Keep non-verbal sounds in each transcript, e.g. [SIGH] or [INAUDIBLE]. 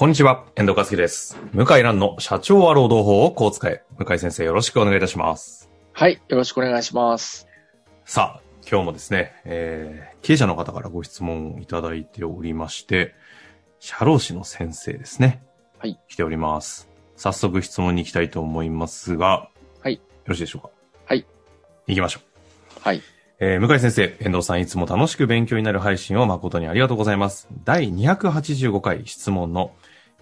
こんにちは、遠藤和樹です。向井蘭の社長は労働法をこう使え。向井先生よろしくお願いいたします。はい、よろしくお願いします。さあ、今日もですね、えー、経営者の方からご質問をいただいておりまして、社労士の先生ですね。はい。来ております。早速質問に行きたいと思いますが、はい。よろしいでしょうか？はい。行きましょう。はい。えー向井先生、遠藤さんいつも楽しく勉強になる配信を誠にありがとうございます。第285回質問の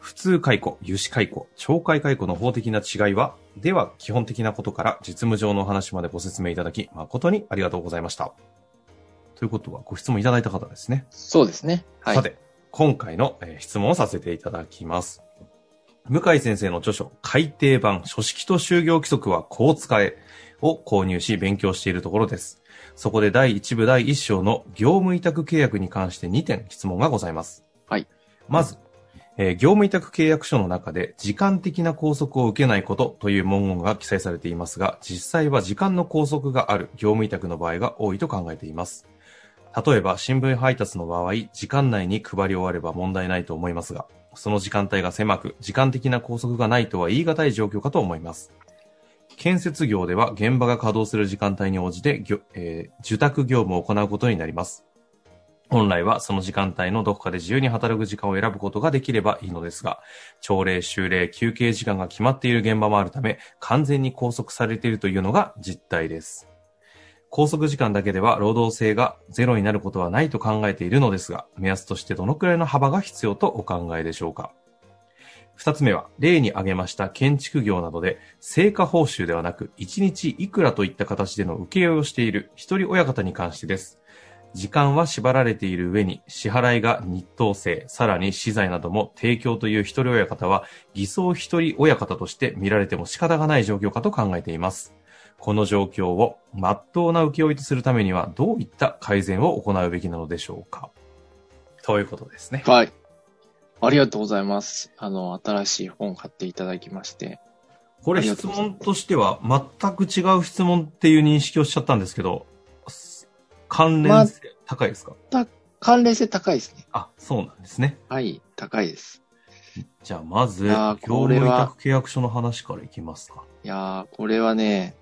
普通解雇、油脂解雇、懲戒解雇の法的な違いはでは基本的なことから実務上のお話までご説明いただき誠にありがとうございました。ということはご質問いただいた方ですね。そうですね。はい。さて、今回の、えー質問をさせていただきます。向井先生の著書、改訂版、書式と就業規則はこう使えを購入し勉強しているところです。そこで第1部第1章の業務委託契約に関して2点質問がございます。はい。まず、えー業務委託契約書の中で時間的な拘束を受けないことという文言が記載されていますが、実際は時間の拘束がある業務委託の場合が多いと考えています。例えば新聞配達の場合、時間内に配り終われば問題ないと思いますが、その時間帯が狭く、時間的な拘束がないとは言い難い状況かと思います。建設業では現場が稼働する時間帯に応じて、えー受託業務を行うことになります。本来はその時間帯のどこかで自由に働く時間を選ぶことができればいいのですが、朝礼、終礼、休憩時間が決まっている現場もあるため、完全に拘束されているというのが実態です。拘束時間だけでは労働性がゼロになることはないと考えているのですが、目安としてどのくらいの幅が必要とお考えでしょうか二つ目は、例に挙げました建築業などで、成果報酬ではなく、1日いくらといった形での請負いをしている一人親方に関してです。時間は縛られている上に、支払いが日当制、さらに資材なども提供という一人親方は、偽装一人親方として見られても仕方がない状況かと考えています。この状況を真っ当な請負とするためにはどういった改善を行うべきなのでしょうかということですね。はい。ありがとうございます。あの、新しい本を買っていただきまして。これ質問としては全く違う質問っていう認識をしちゃったんですけど、す関連性高いですか、関連性高いですね。あ、そうなんですね。はい、高いです。じゃあまず、業務委託契約書の話からいきますか。いやー、これはね、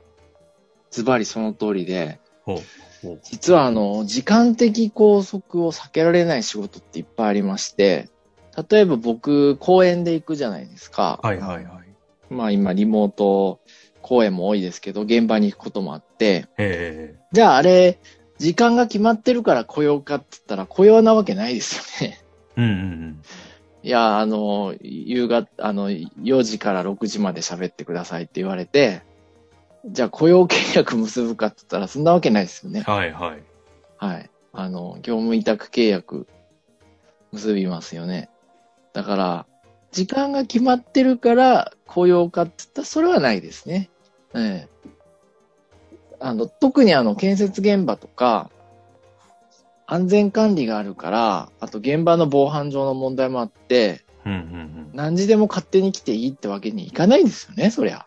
ズバリその通りで、ほうほう実はあの、時間的拘束を避けられない仕事っていっぱいありまして、例えば僕、公園で行くじゃないですか。はいはいはい。まあ今、リモート公演も多いですけど、現場に行くこともあって、えじゃああれ、時間が決まってるから雇用かって言ったら雇用なわけないですよね。えうんうんうん。[LAUGHS] いや、あの、夕方、あの、4時から6時まで喋ってくださいって言われて、じゃあ雇用契約結ぶかって言ったらそんなわけないですよね。はいはい。はい。あの、業務委託契約結びますよね。だから、時間が決まってるから雇用かって言ったらそれはないですね。ええ。あの、特にあの、建設現場とか、安全管理があるから、あと現場の防犯上の問題もあって、うんうんうん。何時でも勝手に来ていいってわけにいかないですよね、そりゃ。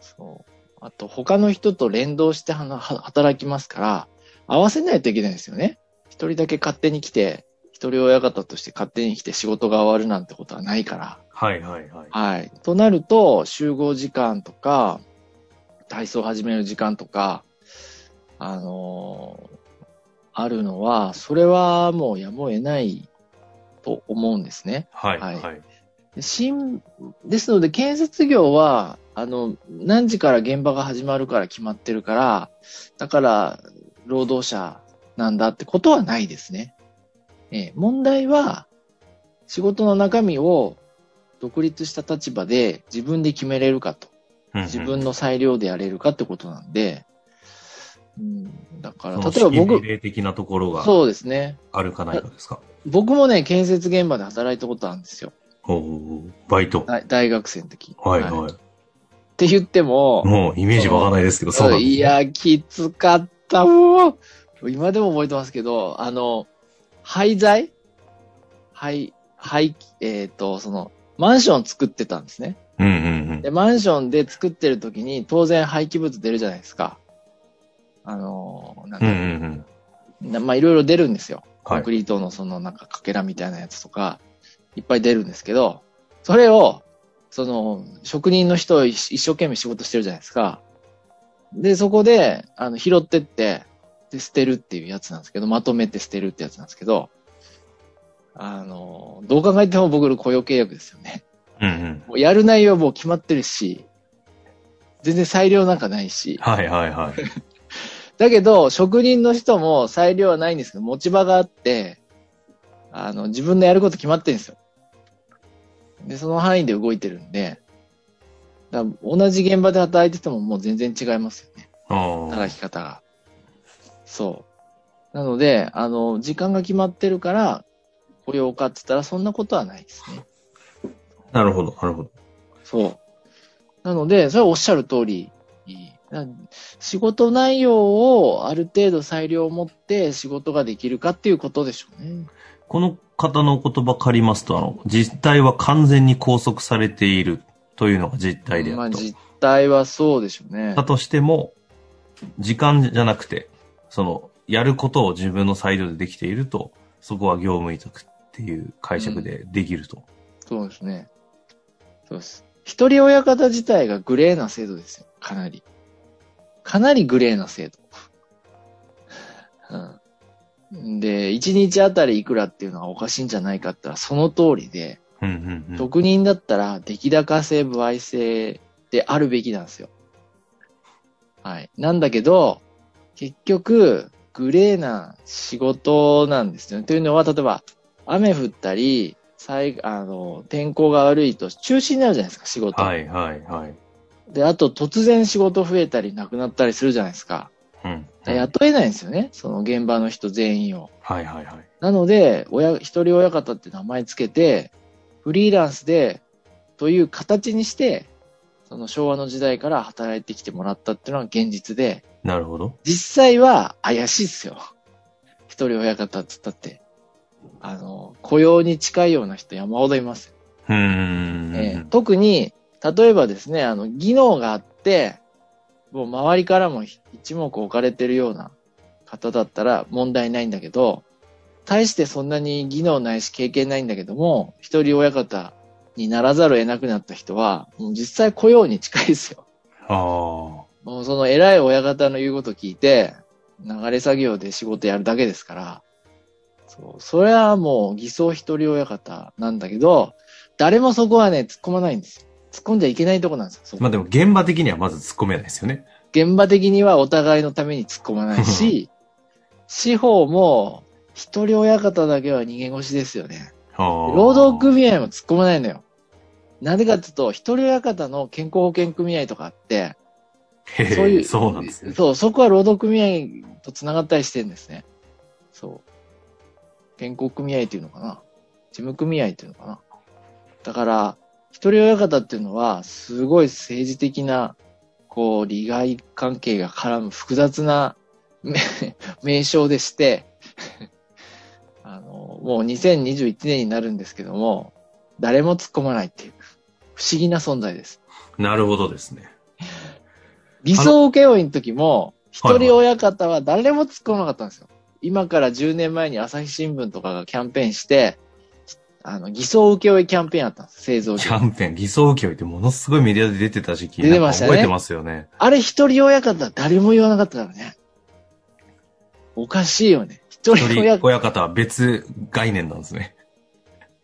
そう。あと、他の人と連動してはなは働きますから、合わせないといけないですよね。一人だけ勝手に来て、一人親方として勝手に来て仕事が終わるなんてことはないから。はいはいはい。はい。となると、集合時間とか、体操を始める時間とか、あのーあるのは、それはもうやむを得ないと思うんですね。ははいはい新、ですので、建設業は、あの、何時から現場が始まるから決まってるから、だから、労働者なんだってことはないですね。ええ問題は、仕事の中身を独立した立場で自分で決めれるかと。自分の裁量でやれるかってことなんで、うん、だから、例えば僕、令的なところがそうですね。あるかないかですか？僕もね、建設現場で働いたことあるんですよ。ほうほうほうバイト。大大学生の時。はいはい。って言っても、もうイメージわかんないですけど、そうなんですねいや、きつかった、もう。今でも覚えてますけど、あの、廃材？廃、廃、えっ、と、その、マンション作ってたんですね。うんうんで、マンションで作ってる時に当然廃棄物出るじゃないですか。あの、なんうん。うだんうんうん。なまあ、いろいろ出るんですよ。コはいンクリートのそのなんかかけらみたいなやつとか、いっぱい出るんですけど、それを、その、職人の人一一生懸命仕事してるじゃないですか。で、そこで、あの、拾ってって、で、捨てるっていうやつなんですけど、まとめて捨てるってやつなんですけど、あの、どう考えても僕の雇用契約ですよね。うんうん。もうやる内容はもう決まってるし、全然裁量なんかないし、はいはいはい。[LAUGHS] だけど、職人の人も裁量はないんですけど、持ち場があって、あの、自分のやること決まってるんですよ。で、その範囲で動いてるんで、だ同じ現場で働いててももう全然違いますよね。働き方が。そう。なので、あの、時間が決まってるから、雇用かって言ったらそんなことはないですね。なるほど、なるほど。そう。なので、それはおっしゃる通り、な仕事内容をある程度裁量を持って仕事ができるかっていうことでしょうね。この方のお言葉借りますと、あの、実態は完全に拘束されているというのが実態でまああると。実態はそうでしょうねだ。としても、時間じゃなくて、その、やることを自分の裁量でできていると、そこは業務委託っていう解釈でできると。そうですね。そうです。一人親方自体がグレーな制度ですよ。かなり。かなりグレーな制度。うん。で、一日あたりいくらっていうのはおかしいんじゃないかって言ったらその通りで、うんうんうん。職人だったら出来高制、歩合制であるべきなんですよ。はい。なんだけど、結局、グレーな仕事なんですよね。というのは、例えば、雨降ったり、災あの、天候が悪いと中止になるじゃないですか、仕事。はいはいはい。で、あと突然仕事増えたりなくなったりするじゃないですか。うん。雇えないんですよね、その現場の人全員を。はいはいはい。なので、親、一人親方って名前つけて、フリーランスで、という形にして、その昭和の時代から働いてきてもらったっていうのが現実で、なるほど。実際は怪しいっすよ。一人親方って言ったって。あの、雇用に近いような人山ほどいますよ。うーん。えー特に、例えばですね、あの、技能があって、もう周りからも一目置かれてるような方だったら問題ないんだけど、大してそんなに技能ないし経験ないんだけども、一人親方にならざるを得なくなった人は、もう実際雇用に近いですよ。あもうその偉い親方の言うこと聞いて、流れ作業で仕事やるだけですから、そう、それはもう偽装一人親方なんだけど、誰もそこはね、突っ込まないんですよ。突っ込んじゃいけないとこなんですよ。まあでも現場的にはまず突っ込めないですよね。現場的にはお互いのために突っ込まないし、司法も一人親方だけは逃げ腰ですよね。労働組合も突っ込まないのよ。なんでかっていうと、一人親方の健康保険組合とかあって、そういう、そうなんですね。そう、そこは労働組合と繋がったりしてるんですね。そう。健康組合っていうのかな事務組合っていうのかなだから、一人親方っていうのは、すごい政治的な、こう、利害関係が絡む複雑な名 [LAUGHS] 名称でして、[LAUGHS] あの、もう2021年になるんですけども、誰も突っ込まないっていう、不思議な存在です。なるほどですね。理想請負の時も、一はいはい人親方は誰も突っ込まなかったんですよ。今から10年前に朝日新聞とかがキャンペーンして、あの、偽装請負キャンペーンあったんです。製造業。キャンペーン、偽装請負ってものすごいメディアで出てた時期。出てましたね覚えてますよね。あれ一人親方誰も言わなかったからね。おかしいよね。一人親方、親方は別概念なんですね。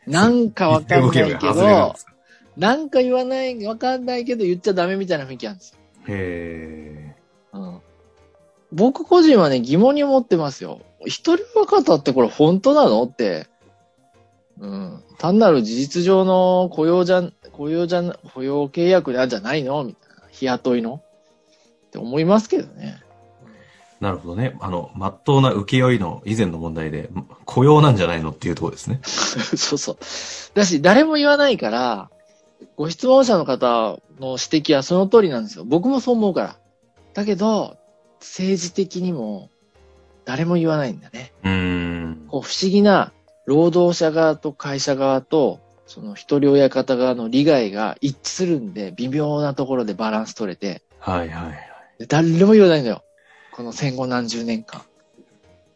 なんかわかんないけど [LAUGHS] なんか言わない、わかんないけど言っちゃダメみたいな雰囲気あるんですよ。へうん。僕個人はね、疑問に思ってますよ。一人親方ってこれ本当なのって。うん。単なる事実上の雇用じゃん、雇用じゃん、雇用契約なんじゃないの？みたいな。日雇いの？って思いますけどね。なるほどね。あの、まっとうな請負の以前の問題で、雇用なんじゃないの？っていうところですね。[LAUGHS] そうそう。だし、誰も言わないから、ご質問者の方の指摘はその通りなんですよ。僕もそう思うから。だけど、政治的にも誰も言わないんだね。うーん。こう不思議な労働者側と会社側と、その一人親方側の利害が一致するんで、微妙なところでバランス取れて、はいはいはい。で誰も言わないのよ。この戦後何十年間。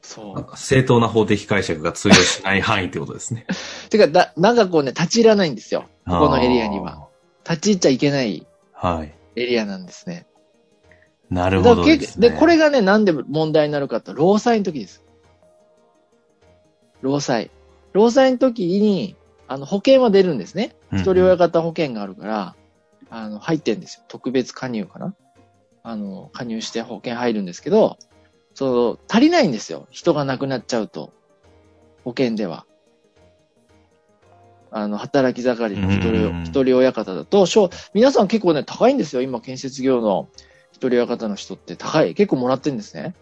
そう。正当な法的解釈が通用しない範囲ってことですね。[LAUGHS] てか、だ、なんかこうね、立ち入らないんですよ。ここのエリアには。立ち入っちゃいけない。はい。エリアなんですね。なるほどです、ね。で、これがね、なんで問題になるかと、労災の時です。労災。労災の時に、あの、保険は出るんですね。うん一人親方保険があるから、あの、入ってんですよ。特別加入かなあの、加入して保険入るんですけど、そう、足りないんですよ。人が亡くなっちゃうと。保険では。あの、働き盛りの一うん人、一人親方だと、しょ皆さん結構ね、高いんですよ。今、建設業の一人親方の人って高い。結構もらってるんですね。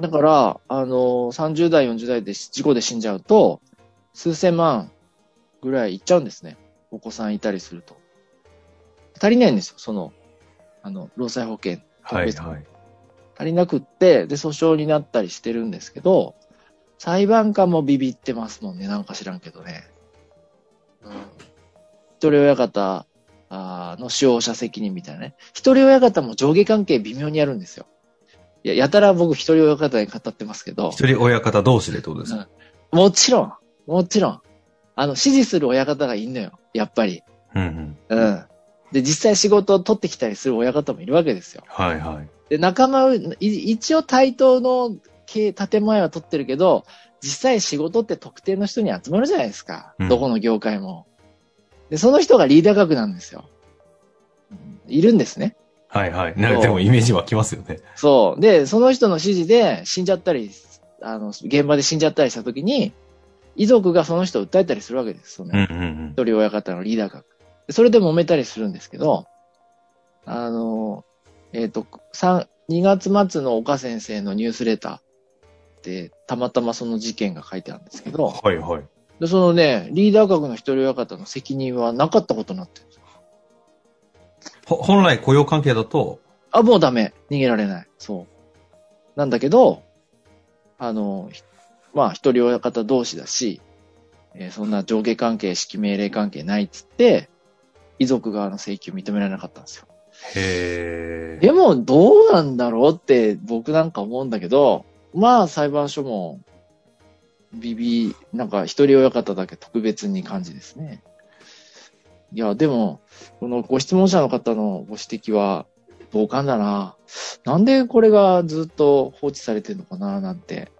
だから、あの、30代、40代で事故で死んじゃうと、数千万ぐらいいっちゃうんですね。お子さんいたりすると。足りないんですよ、その、あの、労災保険。はいはい。足りなくって、で、訴訟になったりしてるんですけど、裁判官もビビってますもんね、なんか知らんけどね。うん。一人親方の使用者責任みたいなね。一人親方も上下関係微妙にやるんですよ。いや、やたら僕一人親方に語ってますけど、一人親方同士でってことですか、もちろん、もちろん、あの、指示する親方がいんのよ、やっぱり。うんうん。うん。で、実際仕事を取ってきたりする親方もいるわけですよ。はいはい。で、仲間一応対等の経建前は取ってるけど、実際仕事って特定の人に集まるじゃないですか。うんどこの業界も。で、その人がリーダー格なんですよ。うんいるんですね。はいはい。なそうでもイメージ湧きますよね。そう。で、その人の指示で死んじゃったり、あの、現場で死んじゃったりした時に、遺族がその人を訴えたりするわけです。その一人親方のリーダー格。でそれで揉めたりするんですけど、あの、えっ、と、三2月末の岡先生のニュースレターで、たまたまその事件が書いてあるんですけうん。ど、はいはい。でそのね、リーダー格の一人親方の責任はなかったことになってるんです本来雇用関係だと、あ、もうダメ。逃げられない。そう。なんだけど、あの、ひまあ、一人親方同士だし、えーそんな上下関係、指揮命令関係ないっつって、遺族側の請求認められなかったんですよ。へえ。でも、どうなんだろうって僕なんか思うんだけど、まあ、裁判所も、ビビ、なんか一人親方だけ特別に感じですね。いや、でも、このご質問者の方のご指摘は、同感だな。なんでこれがずっと放置されてるのかな、なんて、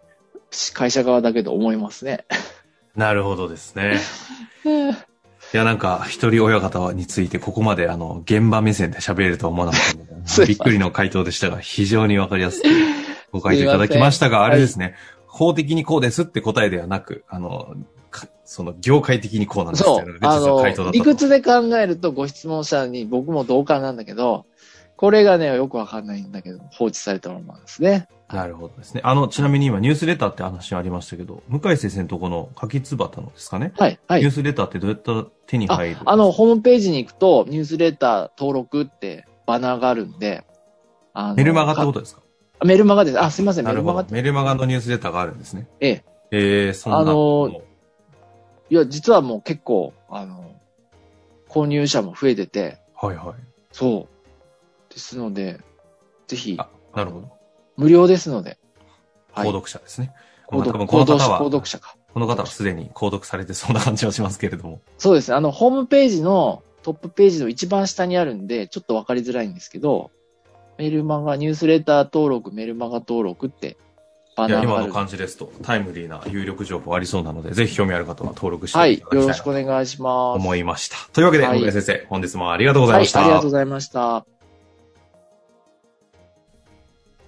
会社側だけど思いますね。なるほどですね。いや、なんか、一人親方についてここまであの、現場目線で喋れるとは思わなかったので、びっくりの回答でしたが、非常にわかりやすくご回答いただきましたが、あれですね、法的にこうですって答えではなく、あの、かその、業界的にこうなんですってそいうの。があの実は回答だっ、た理と。屈で考えるとご質問者に僕も同感なんだけど、これがね、よくわかんないんだけど、放置されたままですね。なるほどですね。あの、ちなみに今ニュースレターって話ありましたけど、向井先生のとこの柿つばたのですかね、はい、はいニュー。スレターってどうやったら手に入るあの、ホームページに行くと、ニュースレター登録ってバナーがあるんで、あのメルマガってことですか？かメルマガです。あ、すいません、メ。ルマガ。メルマガのニュースレターがあるんですね。ええ。ええそんな。あのいや、実はもう結構、あの、購入者も増えてて、はいはい。そう。ですので、ぜひ、あなるほど。無料ですので。はい購読者ですね。購読購読この方は、購読者か。この方はすでに購読されてそうな感じはしますけれども。[LAUGHS] そうですね。あの、ホームページのトップページの一番下にあるんで、ちょっとわかりづらいんですけど、メルマガ、ニュースレター登録、メルマガ登録って、バナーがある今の感じですと、タイムリーな有力情報ありそうなので、ぜひ興味ある方は登録してはいい。ただきたいなよろしくお願いしとます。思いました。というわけで、はい向井先生、本日もありがとうございはい、ました。ありがとうございました。